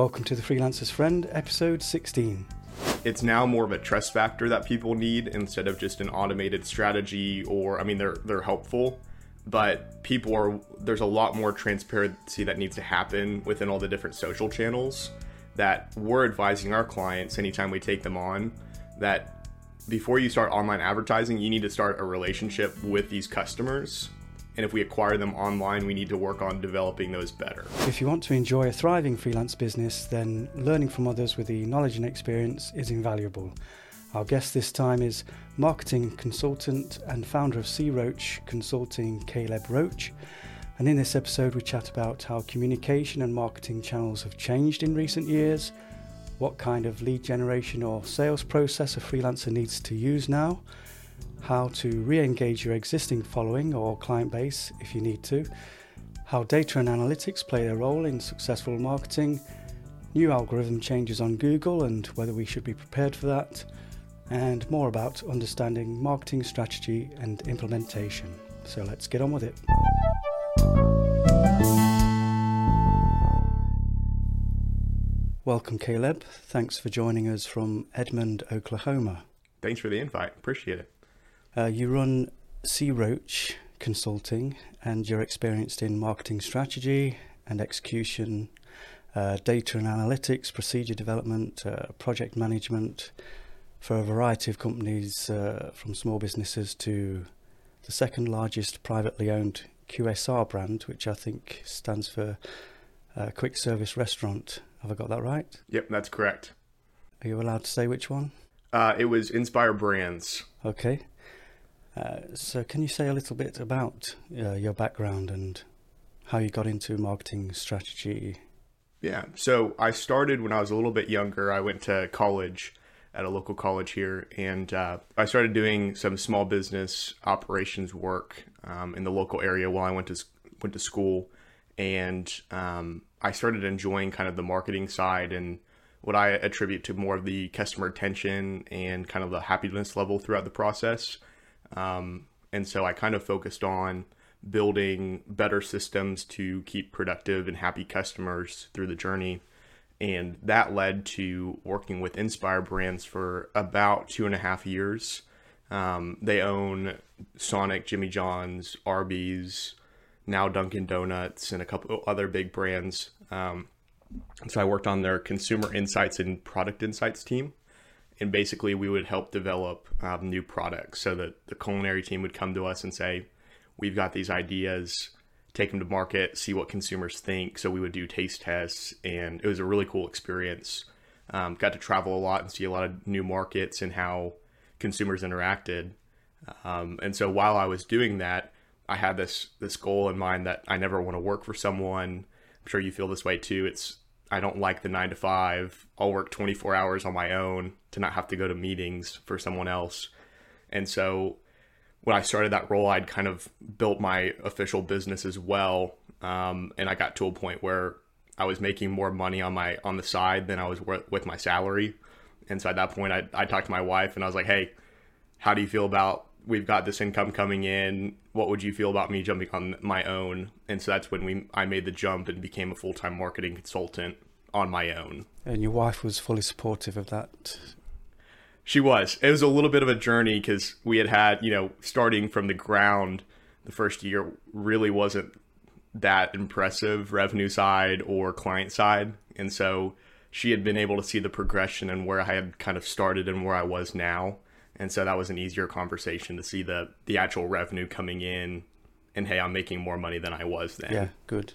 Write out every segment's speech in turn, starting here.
Welcome to the Freelancer's Friend, episode 16. It's now more of a trust factor that people need instead of just an automated strategy or I mean they're they're helpful, but people are there's a lot more transparency that needs to happen within all the different social channels that we're advising our clients anytime we take them on that before you start online advertising, you need to start a relationship with these customers. And if we acquire them online, we need to work on developing those better. If you want to enjoy a thriving freelance business, then learning from others with the knowledge and experience is invaluable. Our guest this time is marketing consultant and founder of CRoche Consulting, Caleb Roche. And in this episode, we chat about how communication and marketing channels have changed in recent years what kind of lead generation or sales process a freelancer needs to use now, how to re engage your existing following or client base if you need to, how data and analytics play a role in successful marketing, new algorithm changes on Google and whether we should be prepared for that, and more about understanding marketing strategy and implementation. So let's get on with it. Welcome, Caleb. Thanks for joining us from Edmond, Oklahoma. Thanks for the invite. Appreciate it. Uh, you run CRoche Consulting, and you're experienced in marketing strategy and execution, uh, data and analytics, procedure development, uh, project management for a variety of companies, uh, from small businesses to the second largest privately owned QSR brand, which I think stands for uh, Quick Service Restaurant have I got that right? Yep, that's correct. Are you allowed to say which one? Uh, it was Inspire Brands. Okay. Uh, so, can you say a little bit about uh, your background and how you got into marketing strategy? Yeah. So, I started when I was a little bit younger. I went to college at a local college here, and uh, I started doing some small business operations work um, in the local area while I went to went to school, and um, I started enjoying kind of the marketing side and what I attribute to more of the customer attention and kind of the happiness level throughout the process. Um, and so I kind of focused on building better systems to keep productive and happy customers through the journey. And that led to working with Inspire Brands for about two and a half years. Um, they own Sonic, Jimmy John's, Arby's, now Dunkin' Donuts, and a couple other big brands. Um, so I worked on their consumer insights and product insights team. And basically, we would help develop um, new products so that the culinary team would come to us and say, We've got these ideas, take them to market, see what consumers think. So we would do taste tests, and it was a really cool experience. Um, got to travel a lot and see a lot of new markets and how consumers interacted. Um, and so while I was doing that, I had this this goal in mind that I never want to work for someone I'm sure you feel this way too. It's I don't like the nine to five. I'll work 24 hours on my own to not have to go to meetings for someone else. And so when I started that role, I'd kind of built my official business as well. Um, and I got to a point where I was making more money on my on the side than I was with my salary. And so at that point, I, I talked to my wife and I was like, "Hey, how do you feel about we've got this income coming in. What would you feel about me jumping on my own? And so that's when we I made the jump and became a full time marketing consultant on my own. And your wife was fully supportive of that. She was. It was a little bit of a journey because we had had you know starting from the ground. The first year really wasn't that impressive revenue side or client side, and so she had been able to see the progression and where I had kind of started and where I was now and so that was an easier conversation to see the the actual revenue coming in and hey i'm making more money than i was then yeah good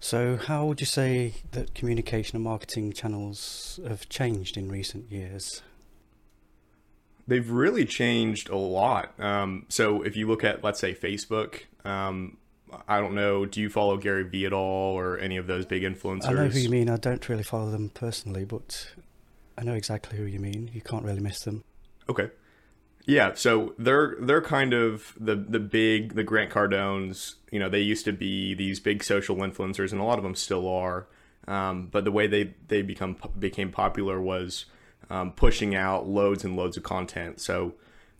so how would you say that communication and marketing channels have changed in recent years they've really changed a lot um, so if you look at let's say facebook um, I don't know. Do you follow Gary Vee at all, or any of those big influencers? I know who you mean. I don't really follow them personally, but I know exactly who you mean. You can't really miss them. Okay. Yeah, so they're they're kind of the the big the Grant Cardones. You know, they used to be these big social influencers, and a lot of them still are. Um, but the way they they become became popular was um, pushing out loads and loads of content. So,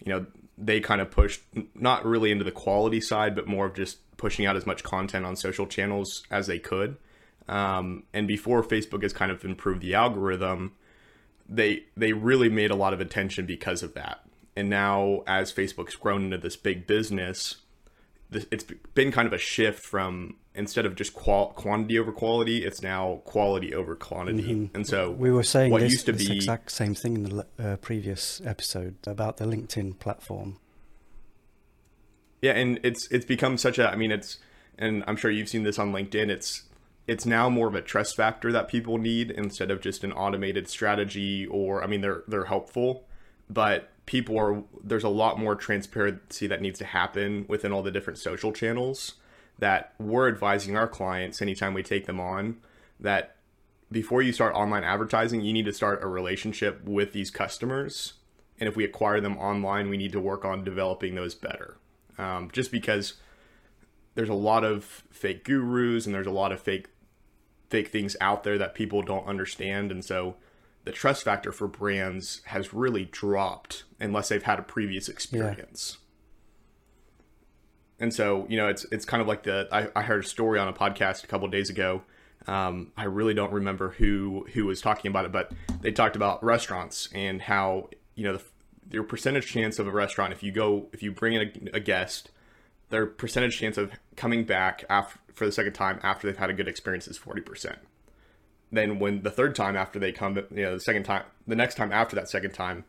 you know, they kind of pushed not really into the quality side, but more of just pushing out as much content on social channels as they could. Um, and before Facebook has kind of improved the algorithm, they they really made a lot of attention because of that. And now, as Facebook's grown into this big business, it's been kind of a shift from instead of just qual- quantity over quality, it's now quality over quantity. Mm-hmm. And so we were saying what this, used to this be exact same thing in the uh, previous episode about the LinkedIn platform. Yeah, and it's it's become such a. I mean, it's and I'm sure you've seen this on LinkedIn. It's it's now more of a trust factor that people need instead of just an automated strategy. Or I mean, they're they're helpful, but people are there's a lot more transparency that needs to happen within all the different social channels that we're advising our clients anytime we take them on that before you start online advertising you need to start a relationship with these customers and if we acquire them online we need to work on developing those better um, just because there's a lot of fake gurus and there's a lot of fake fake things out there that people don't understand and so the trust factor for brands has really dropped unless they've had a previous experience. Yeah. And so, you know, it's it's kind of like the I, I heard a story on a podcast a couple days ago. Um, I really don't remember who who was talking about it, but they talked about restaurants and how you know the, your percentage chance of a restaurant if you go if you bring in a, a guest, their percentage chance of coming back after for the second time after they've had a good experience is forty percent then when the third time after they come, you know, the second time, the next time after that second time,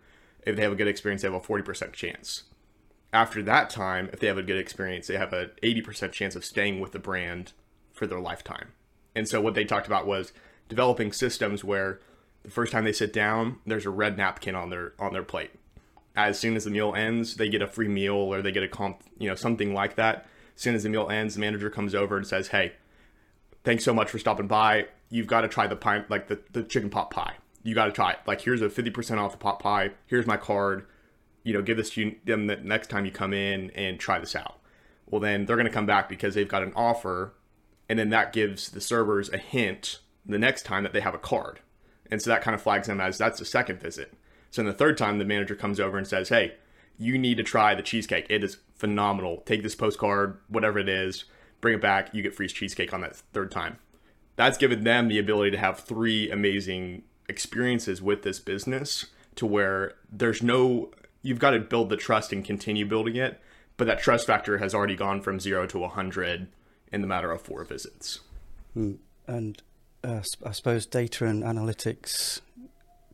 if they have a good experience, they have a 40% chance. After that time, if they have a good experience, they have an 80% chance of staying with the brand for their lifetime. And so what they talked about was developing systems where the first time they sit down, there's a red napkin on their on their plate. As soon as the meal ends, they get a free meal or they get a comp, you know, something like that. As soon as the meal ends, the manager comes over and says, "Hey, thanks so much for stopping by you've got to try the pie, like the, the chicken pot pie. You got to try it. Like, here's a 50% off the pot pie. Here's my card. You know, give this to them the next time you come in and try this out. Well, then they're going to come back because they've got an offer. And then that gives the servers a hint the next time that they have a card. And so that kind of flags them as that's the second visit. So in the third time, the manager comes over and says, Hey, you need to try the cheesecake. It is phenomenal. Take this postcard, whatever it is, bring it back. You get free cheesecake on that third time that's given them the ability to have three amazing experiences with this business to where there's no you've got to build the trust and continue building it but that trust factor has already gone from 0 to 100 in the matter of four visits mm. and uh, i suppose data and analytics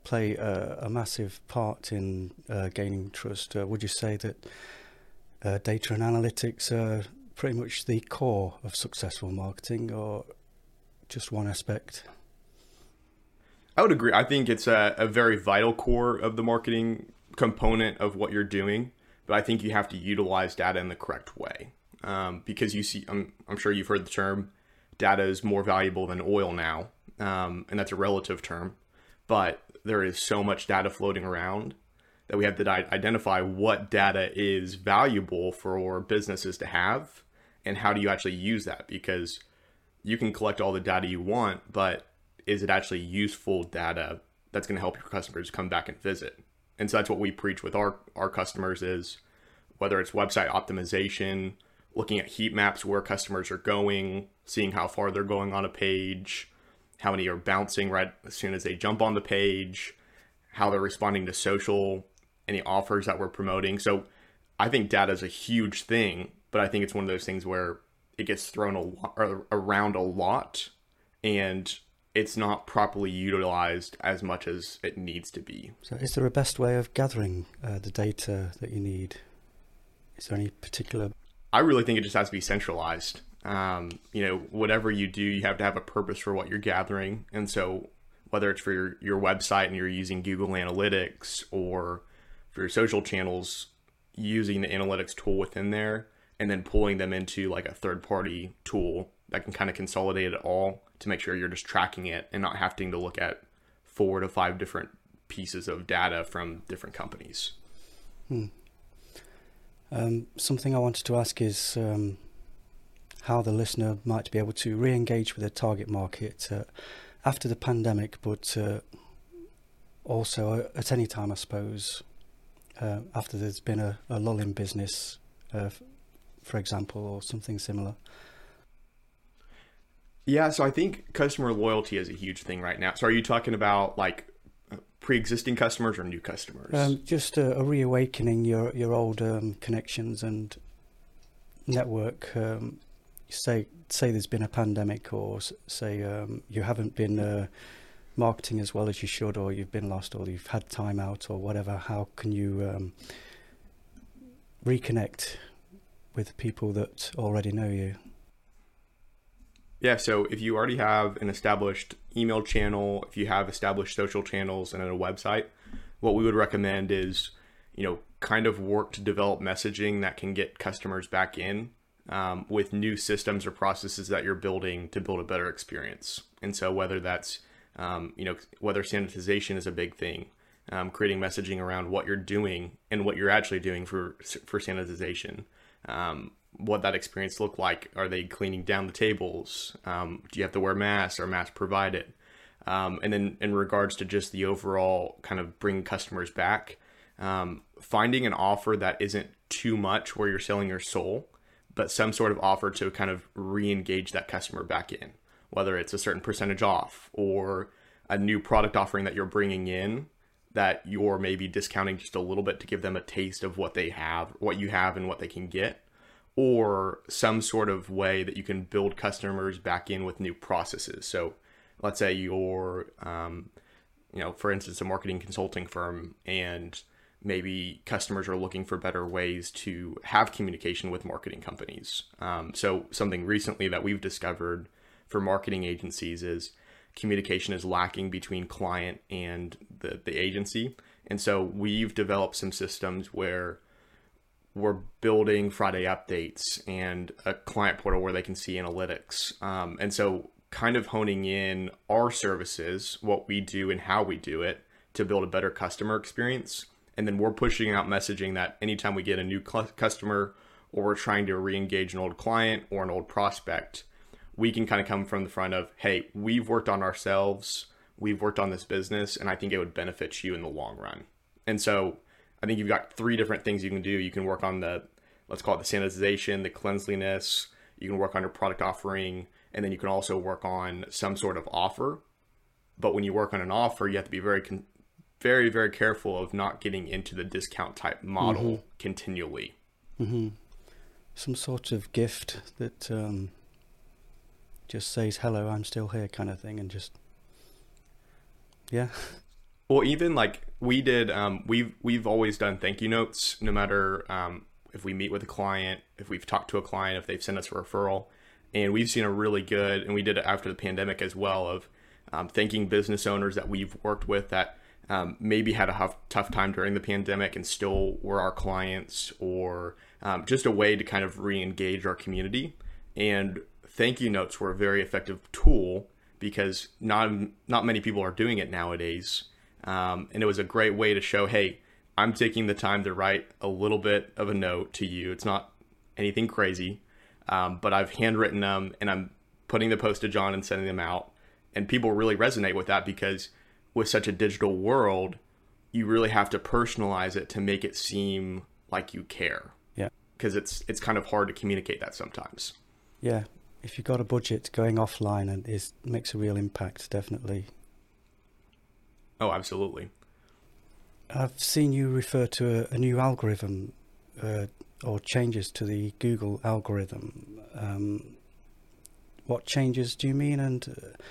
play a, a massive part in uh, gaining trust uh, would you say that uh, data and analytics are pretty much the core of successful marketing or just one aspect. I would agree. I think it's a, a very vital core of the marketing component of what you're doing, but I think you have to utilize data in the correct way. Um, because you see, I'm, I'm sure you've heard the term data is more valuable than oil now. Um, and that's a relative term, but there is so much data floating around that we have to identify what data is valuable for businesses to have and how do you actually use that because you can collect all the data you want, but is it actually useful data that's going to help your customers come back and visit? And so that's what we preach with our our customers is whether it's website optimization, looking at heat maps where customers are going, seeing how far they're going on a page, how many are bouncing right as soon as they jump on the page, how they're responding to social, any offers that we're promoting. So I think data is a huge thing, but I think it's one of those things where it gets thrown a lot, around a lot and it's not properly utilized as much as it needs to be. So, is there a best way of gathering uh, the data that you need? Is there any particular? I really think it just has to be centralized. Um, you know, whatever you do, you have to have a purpose for what you're gathering. And so, whether it's for your, your website and you're using Google Analytics or for your social channels, using the analytics tool within there, and then pulling them into like a third party tool that can kind of consolidate it all to make sure you're just tracking it and not having to look at four to five different pieces of data from different companies. Hmm. Um, something I wanted to ask is um, how the listener might be able to re engage with their target market uh, after the pandemic, but uh, also at any time, I suppose, uh, after there's been a, a lull in business uh, for example, or something similar? Yeah, so I think customer loyalty is a huge thing right now. So are you talking about like pre-existing customers or new customers? Um, just a, a, reawakening your your old um, connections and network. Um, say say there's been a pandemic, or say um, you haven't been uh, marketing as well as you should, or you've been lost, or you've had time out, or whatever. How can you um, reconnect with people that already know you? Yeah, so if you already have an established email channel, if you have established social channels and a website, what we would recommend is, you know, kind of work to develop messaging that can get customers back in um, with new systems or processes that you're building to build a better experience. And so whether that's, um, you know, whether sanitization is a big thing, um, creating messaging around what you're doing and what you're actually doing for for sanitization. Um, what that experience look like. Are they cleaning down the tables? Um, do you have to wear masks? Are masks provided? Um, and then in regards to just the overall kind of bring customers back, finding an offer that isn't too much where you're selling your soul, but some sort of offer to kind of re-engage that customer back in, whether it's a certain percentage off or a new product offering that you're bringing in that you're maybe discounting just a little bit to give them a taste of what they have, what you have, and what they can get or some sort of way that you can build customers back in with new processes. So let's say you're, um, you know, for instance, a marketing consulting firm and maybe customers are looking for better ways to have communication with marketing companies. Um, so something recently that we've discovered for marketing agencies is communication is lacking between client and the, the agency. And so we've developed some systems where we're building Friday updates and a client portal where they can see analytics. Um, and so, kind of honing in our services, what we do, and how we do it to build a better customer experience. And then we're pushing out messaging that anytime we get a new cl- customer or we're trying to re engage an old client or an old prospect, we can kind of come from the front of, hey, we've worked on ourselves, we've worked on this business, and I think it would benefit you in the long run. And so, I think you've got three different things you can do. You can work on the, let's call it the sanitization, the cleanliness. You can work on your product offering, and then you can also work on some sort of offer. But when you work on an offer, you have to be very, very, very careful of not getting into the discount type model mm-hmm. continually. Mm-hmm. Some sort of gift that um, just says "Hello, I'm still here" kind of thing, and just yeah. Well, even like we did, um, we've we've always done thank you notes, no matter um, if we meet with a client, if we've talked to a client, if they've sent us a referral, and we've seen a really good, and we did it after the pandemic as well, of um, thanking business owners that we've worked with that um, maybe had a tough, tough time during the pandemic and still were our clients, or um, just a way to kind of re-engage our community. And thank you notes were a very effective tool because not not many people are doing it nowadays um, and it was a great way to show, hey, I'm taking the time to write a little bit of a note to you. It's not anything crazy, um, but I've handwritten them and I'm putting the postage on and sending them out. And people really resonate with that because with such a digital world, you really have to personalize it to make it seem like you care. Yeah. Because it's it's kind of hard to communicate that sometimes. Yeah. If you've got a budget going offline and it makes a real impact, definitely. Oh, absolutely. I've seen you refer to a, a new algorithm uh, or changes to the Google algorithm. Um, what changes do you mean, and uh,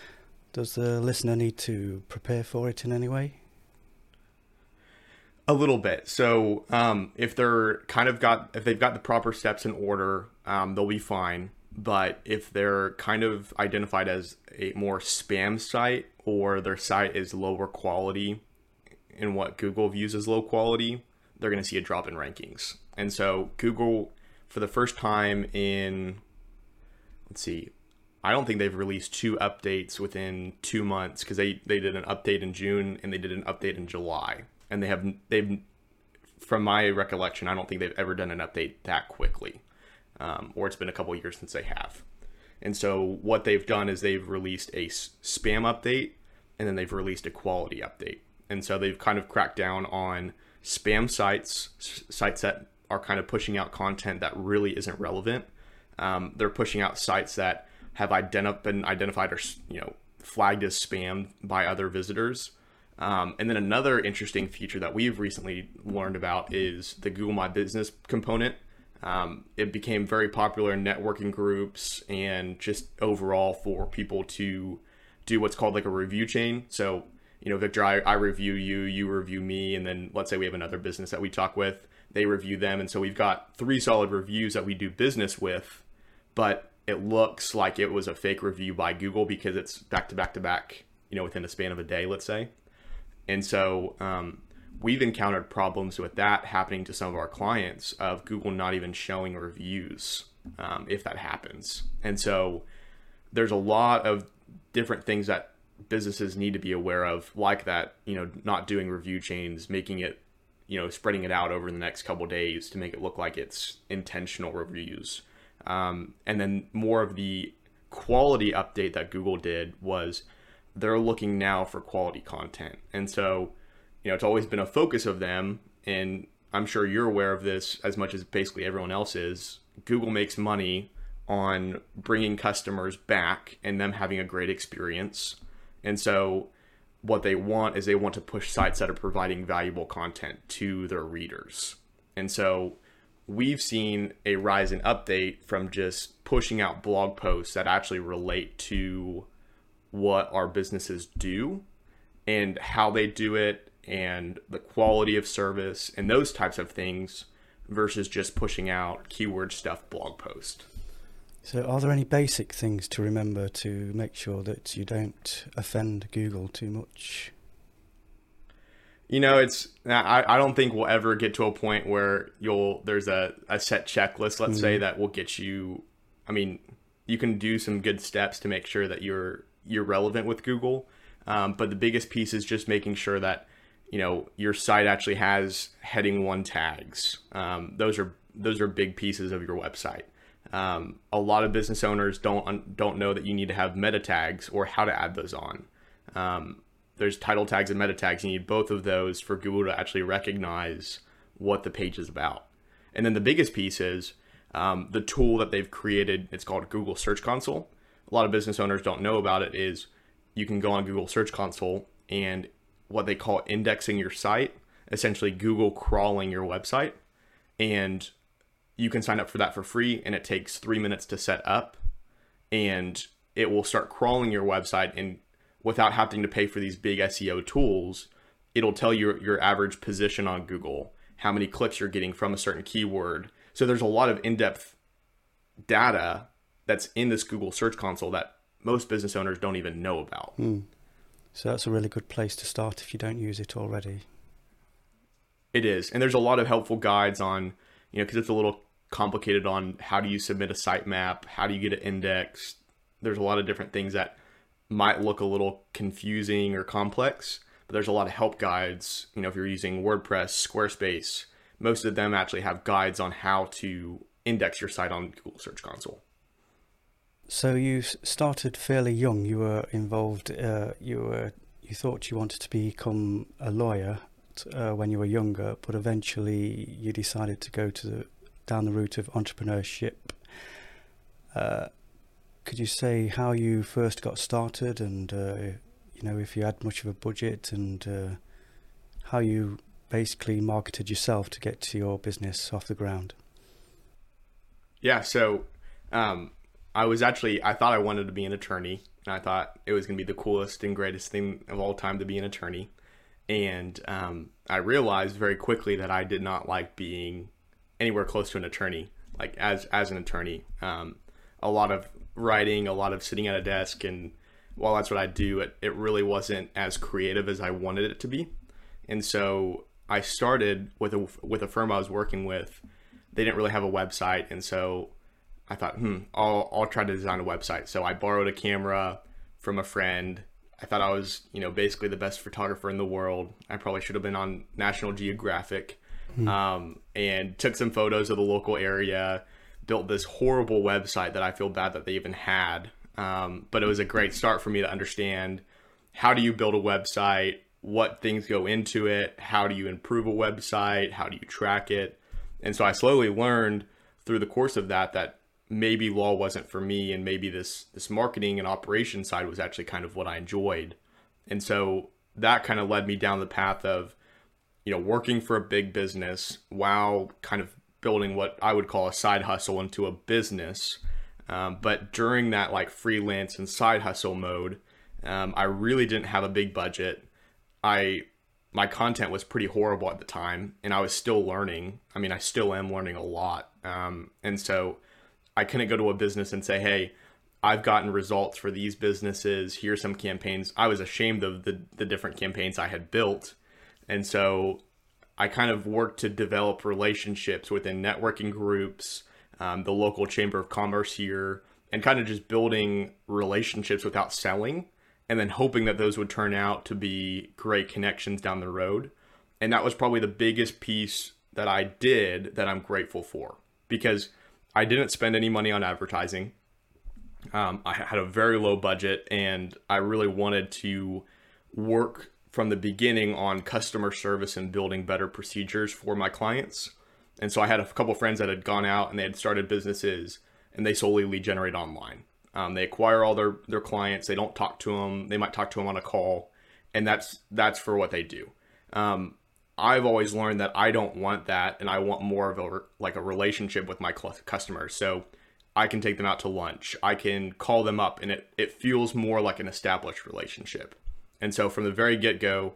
does the listener need to prepare for it in any way? A little bit. So, um, if they're kind of got, if they've got the proper steps in order, um, they'll be fine. But if they're kind of identified as a more spam site or their site is lower quality in what Google views as low quality, they're going to see a drop in rankings. And so Google, for the first time in, let's see, I don't think they've released two updates within two months because they, they did an update in June and they did an update in July. And they have, they've, from my recollection, I don't think they've ever done an update that quickly. Um, or it's been a couple years since they have. And so what they've done is they've released a spam update and then they've released a quality update. And so they've kind of cracked down on spam sites, sites that are kind of pushing out content that really isn't relevant. Um, they're pushing out sites that have identi- been identified or you know flagged as spam by other visitors. Um, and then another interesting feature that we've recently learned about is the Google My Business component. Um, it became very popular in networking groups and just overall for people to do what's called like a review chain. So, you know, Victor, I, I review you, you review me, and then let's say we have another business that we talk with, they review them. And so we've got three solid reviews that we do business with, but it looks like it was a fake review by Google because it's back to back to back, you know, within the span of a day, let's say. And so um, we've encountered problems with that happening to some of our clients of Google not even showing reviews um, if that happens. And so there's a lot of different things that businesses need to be aware of, like that, you know, not doing review chains, making it, you know, spreading it out over the next couple days to make it look like it's intentional reviews. Um, and then more of the quality update that Google did was they're looking now for quality content. And so, you know, it's always been a focus of them. And I'm sure you're aware of this as much as basically everyone else is. Google makes money on bringing customers back and them having a great experience. And so, what they want is they want to push sites that are providing valuable content to their readers. And so, we've seen a rise in update from just pushing out blog posts that actually relate to what our businesses do and how they do it and the quality of service and those types of things versus just pushing out keyword stuff blog post. So, are there any basic things to remember to make sure that you don't offend Google too much? You know, it's I, I don't think we'll ever get to a point where you'll there's a, a set checklist, let's mm. say, that will get you I mean, you can do some good steps to make sure that you're you're relevant with Google. Um, but the biggest piece is just making sure that you know your site actually has heading one tags. Um, those are those are big pieces of your website. Um, a lot of business owners don't don't know that you need to have meta tags or how to add those on. There's title tags and meta tags. You need both of those for Google to actually recognize what the page is about. And then the biggest piece is um, the tool that they've created. It's called Google Search Console a lot of business owners don't know about it is you can go on Google Search Console and what they call indexing your site, essentially Google crawling your website. And you can sign up for that for free and it takes three minutes to set up. And it will start crawling your website and without having to pay for these big SEO tools, it'll tell you your, average position on Google, how many clicks you're getting from a certain keyword. So there's a lot of in-depth data that's in this Google Search Console that most business owners don't even know about. Mm. So that's a really good place to start if you don't use it already. It is, and there's a lot of helpful guides on, you know, because it's a little complicated on how do you submit a sitemap, how do you get it indexed. There's a lot of different things that might look a little confusing or complex, but there's a lot of help guides. You know, if you're using WordPress, Squarespace, most of them actually have guides on how to index your site on Google Search Console. So you started fairly young. You were involved. Uh, you were. You thought you wanted to become a lawyer uh, when you were younger, but eventually you decided to go to the, down the route of entrepreneurship. Uh, could you say how you first got started, and uh, you know if you had much of a budget, and uh, how you basically marketed yourself to get to your business off the ground? Yeah. So. Um, I was actually I thought I wanted to be an attorney, and I thought it was going to be the coolest and greatest thing of all time to be an attorney. And um, I realized very quickly that I did not like being anywhere close to an attorney. Like as as an attorney, um, a lot of writing, a lot of sitting at a desk, and while that's what I do, it, it really wasn't as creative as I wanted it to be. And so I started with a with a firm I was working with. They didn't really have a website, and so I thought, hmm, I'll, I'll try to design a website. So I borrowed a camera from a friend. I thought I was, you know, basically the best photographer in the world. I probably should have been on National Geographic. Hmm. Um, and took some photos of the local area. Built this horrible website that I feel bad that they even had. Um, but it was a great start for me to understand how do you build a website, what things go into it, how do you improve a website, how do you track it. And so I slowly learned through the course of that that maybe law wasn't for me and maybe this this marketing and operation side was actually kind of what I enjoyed. And so that kind of led me down the path of you know working for a big business while kind of building what I would call a side hustle into a business. Um, but during that like freelance and side hustle mode, um, I really didn't have a big budget. I my content was pretty horrible at the time, and I was still learning. I mean, I still am learning a lot, um, and so I couldn't go to a business and say, "Hey, I've gotten results for these businesses. Here's some campaigns." I was ashamed of the the different campaigns I had built, and so I kind of worked to develop relationships within networking groups, um, the local chamber of commerce here, and kind of just building relationships without selling and then hoping that those would turn out to be great connections down the road. And that was probably the biggest piece that I did that I'm grateful for because I didn't spend any money on advertising. Um, I had a very low budget and I really wanted to work from the beginning on customer service and building better procedures for my clients. And so I had a couple friends that had gone out and they had started businesses and they solely lead generate online. Um, they acquire all their their clients. They don't talk to them. They might talk to them on a call, and that's that's for what they do. Um, I've always learned that I don't want that, and I want more of a like a relationship with my customers. So I can take them out to lunch. I can call them up, and it it feels more like an established relationship. And so from the very get go,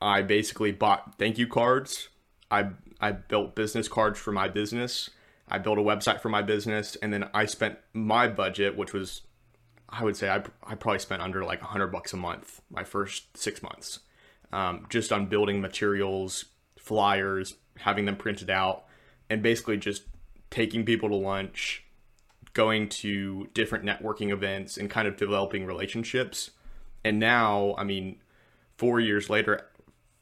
I basically bought thank you cards. I I built business cards for my business I built a website for my business, and then I spent my budget, which was, I would say, I, I probably spent under like hundred bucks a month my first six months, um, just on building materials, flyers, having them printed out, and basically just taking people to lunch, going to different networking events, and kind of developing relationships. And now, I mean, four years later,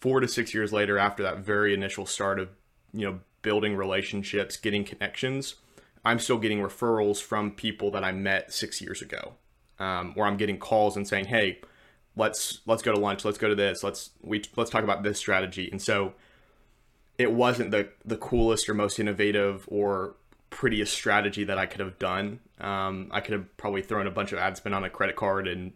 four to six years later, after that very initial start of you know building relationships, getting connections, I'm still getting referrals from people that I met six years ago, um, where I'm getting calls and saying, "Hey, let's let's go to lunch, let's go to this, let's we let's talk about this strategy." And so, it wasn't the the coolest or most innovative or prettiest strategy that I could have done. Um, I could have probably thrown a bunch of ad spend on a credit card and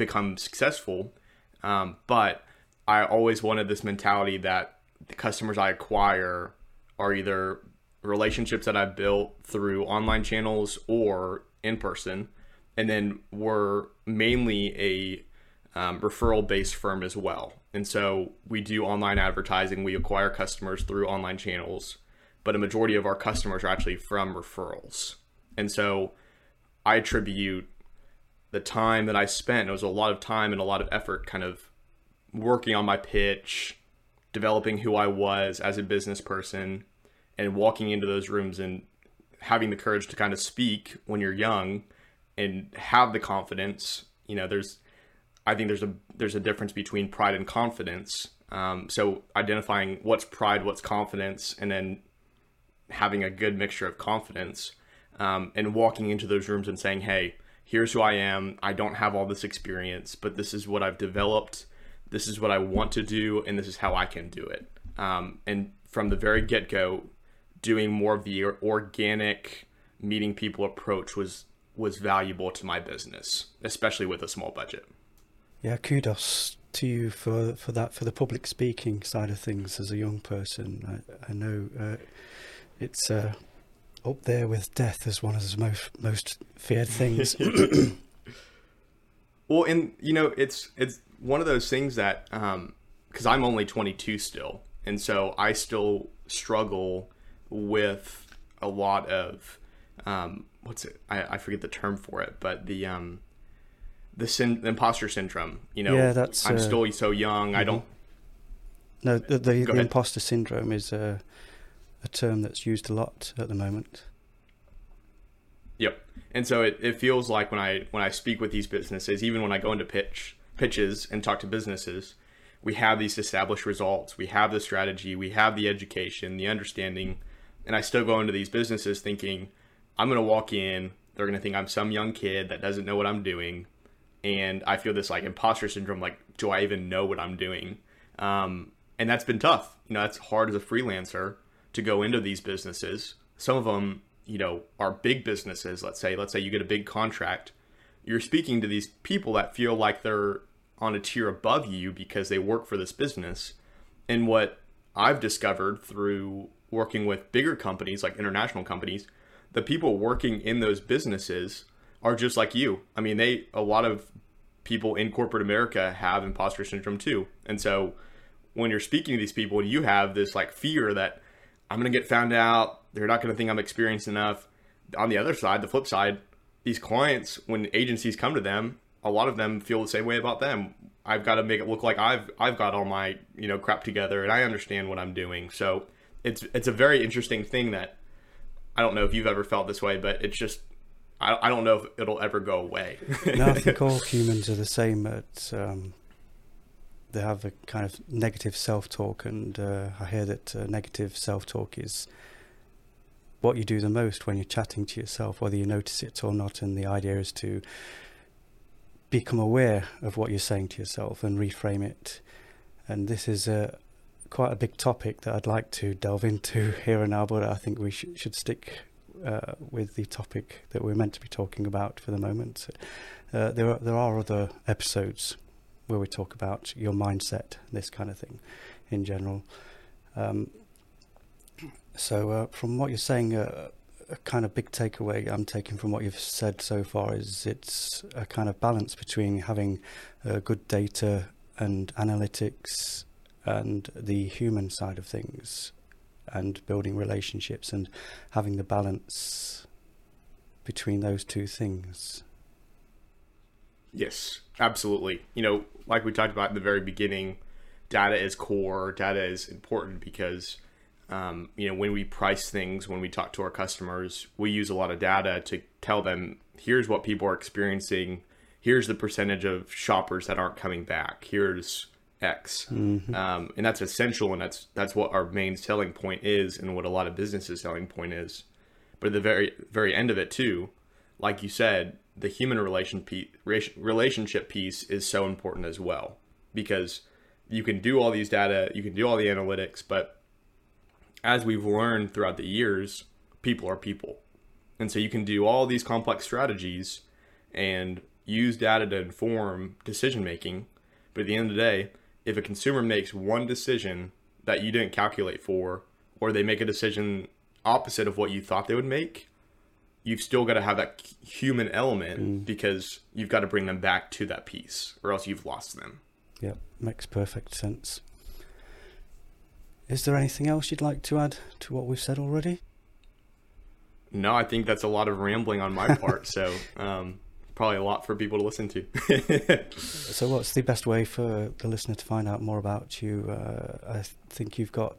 become successful, um, but I always wanted this mentality that the customers I acquire are either relationships that I've built through online channels or in person. And then we're mainly a um, referral based firm as well. And so we do online advertising, we acquire customers through online channels, but a majority of our customers are actually from referrals. And so I attribute the time that I spent, it was a lot of time and a lot of effort kind of working on my pitch, developing who I was as a business person, and walking into those rooms and having the courage to kind of speak when you're young and have the confidence. You know there's i think there's a there's a difference between pride and confidence. Um, so identifying what's pride what's confidence and then having a good mixture of confidence um, and walking into those rooms and saying hey here's who i am i don't have all this experience but this is what i've developed this is what i want to do and this is how i can do it um, and from the very get-go doing more of the organic meeting people approach was was valuable to my business, especially with a small budget. Yeah, kudos to you for for that for the public speaking side of things as a young person. I, I know uh, it's uh, up there with death as one of the most most feared things. well, and you know, it's it's one of those things that because um, I'm only 22 still, and so I still struggle with a lot of um, what's it? I, I forget the term for it, but the um, the, the imposter syndrome. You know, yeah, that's, I'm uh, still so young. Mm-hmm. I don't. No, the, the, the imposter syndrome is a, a term that's used a lot at the moment. Yep, and so it, it feels like when I when I speak with these businesses, even when I go into pitch pitches and talk to businesses, we have these established results, we have the strategy, we have the education, the understanding and I still go into these businesses thinking, I'm going to walk in, they're going to think I'm some young kid that doesn't know what I'm doing. And I feel this like imposter syndrome like, do I even know what I'm doing? Um, and that's been tough. You know, that's hard as a freelancer to go into these businesses. Some of them, you know, are big businesses, let's say, let's say you get a big contract, you're speaking to these people that feel like they're on a tier above you because they work for this business. And what I've discovered through working with bigger companies like international companies, the people working in those businesses are just like you. I mean, they a lot of people in corporate America have imposter syndrome too. And so when you're speaking to these people, you have this like fear that I'm going to get found out, they're not going to think I'm experienced enough. On the other side, the flip side, these clients when agencies come to them, a lot of them feel the same way about them. I've got to make it look like I've I've got all my, you know, crap together and I understand what I'm doing. So it's it's a very interesting thing that I don't know if you've ever felt this way, but it's just I, I don't know if it'll ever go away. no, I think all humans are the same. At um, they have a kind of negative self-talk, and uh, I hear that uh, negative self-talk is what you do the most when you're chatting to yourself, whether you notice it or not. And the idea is to become aware of what you're saying to yourself and reframe it. And this is a quite a big topic that I'd like to delve into here and now, but I think we sh- should stick uh, with the topic that we're meant to be talking about for the moment. Uh, there are there are other episodes where we talk about your mindset, this kind of thing, in general. Um, so, uh, from what you're saying, uh, a kind of big takeaway I'm taking from what you've said so far is it's a kind of balance between having uh, good data and analytics and the human side of things and building relationships and having the balance between those two things. Yes, absolutely. You know, like we talked about in the very beginning, data is core, data is important because um, you know, when we price things, when we talk to our customers, we use a lot of data to tell them here's what people are experiencing, here's the percentage of shoppers that aren't coming back, here's X, mm-hmm. um, and that's essential, and that's that's what our main selling point is, and what a lot of businesses' selling point is. But at the very very end of it too, like you said, the human relation relationship piece is so important as well because you can do all these data, you can do all the analytics, but as we've learned throughout the years, people are people. And so you can do all these complex strategies and use data to inform decision making. But at the end of the day, if a consumer makes one decision that you didn't calculate for, or they make a decision opposite of what you thought they would make, you've still got to have that human element mm. because you've got to bring them back to that piece, or else you've lost them. Yeah, makes perfect sense. Is there anything else you'd like to add to what we've said already? No, I think that's a lot of rambling on my part. so, um, probably a lot for people to listen to. so, what's the best way for the listener to find out more about you? Uh, I think you've got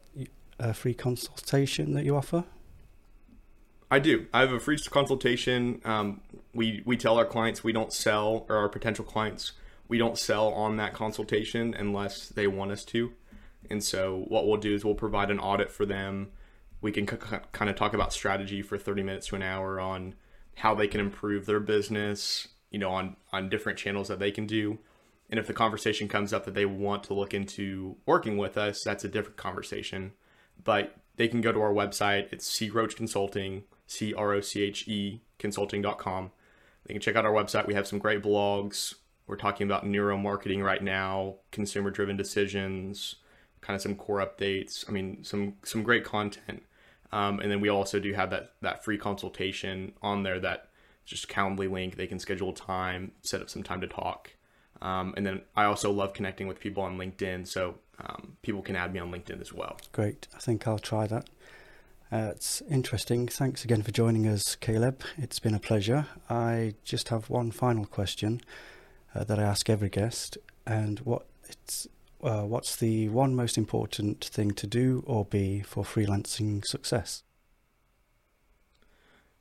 a free consultation that you offer. I do. I have a free consultation. Um, we we tell our clients we don't sell, or our potential clients we don't sell on that consultation unless they want us to. And so what we'll do is we'll provide an audit for them. We can c- kind of talk about strategy for 30 minutes to an hour on how they can improve their business, you know, on on different channels that they can do. And if the conversation comes up that they want to look into working with us, that's a different conversation. But they can go to our website. It's C Roach Consulting, C R O C H E consulting.com. They can check out our website. We have some great blogs. We're talking about neuromarketing right now, consumer driven decisions, kind of some core updates. I mean, some some great content. Um, and then we also do have that that free consultation on there that just Calendly link. They can schedule time, set up some time to talk. Um, and then I also love connecting with people on LinkedIn, so um, people can add me on LinkedIn as well. Great. I think I'll try that. Uh, it's interesting. Thanks again for joining us, Caleb. It's been a pleasure. I just have one final question uh, that I ask every guest, and what it's uh, what's the one most important thing to do or be for freelancing success?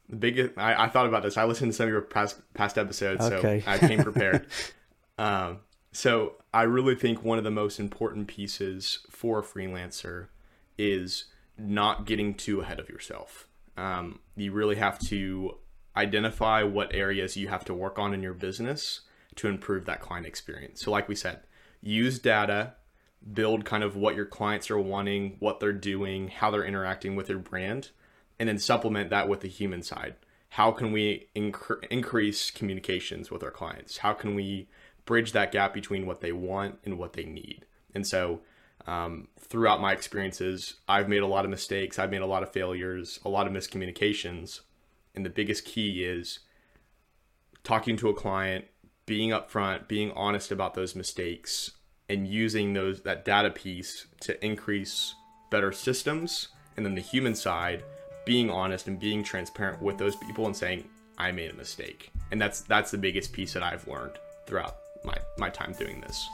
The biggest, I, I thought about this. I listened to some of your past past episodes, okay. so I came prepared. um, so I really think one of the most important pieces for a freelancer is not getting too ahead of yourself. Um, you really have to identify what areas you have to work on in your business to improve that client experience. So, like we said, use data, build kind of what your clients are wanting, what they're doing, how they're interacting with your brand, and then supplement that with the human side. How can we inc- increase communications with our clients? How can we bridge that gap between what they want and what they need? And so, um, throughout my experiences, I've made a lot of mistakes. I've made a lot of failures, a lot of miscommunications. And the biggest key is talking to a client, being upfront, being honest about those mistakes, and using those that data piece to increase better systems. And then the human side, being honest and being transparent with those people and saying, I made a mistake. And that's that's the biggest piece that I've learned throughout my, my time doing this.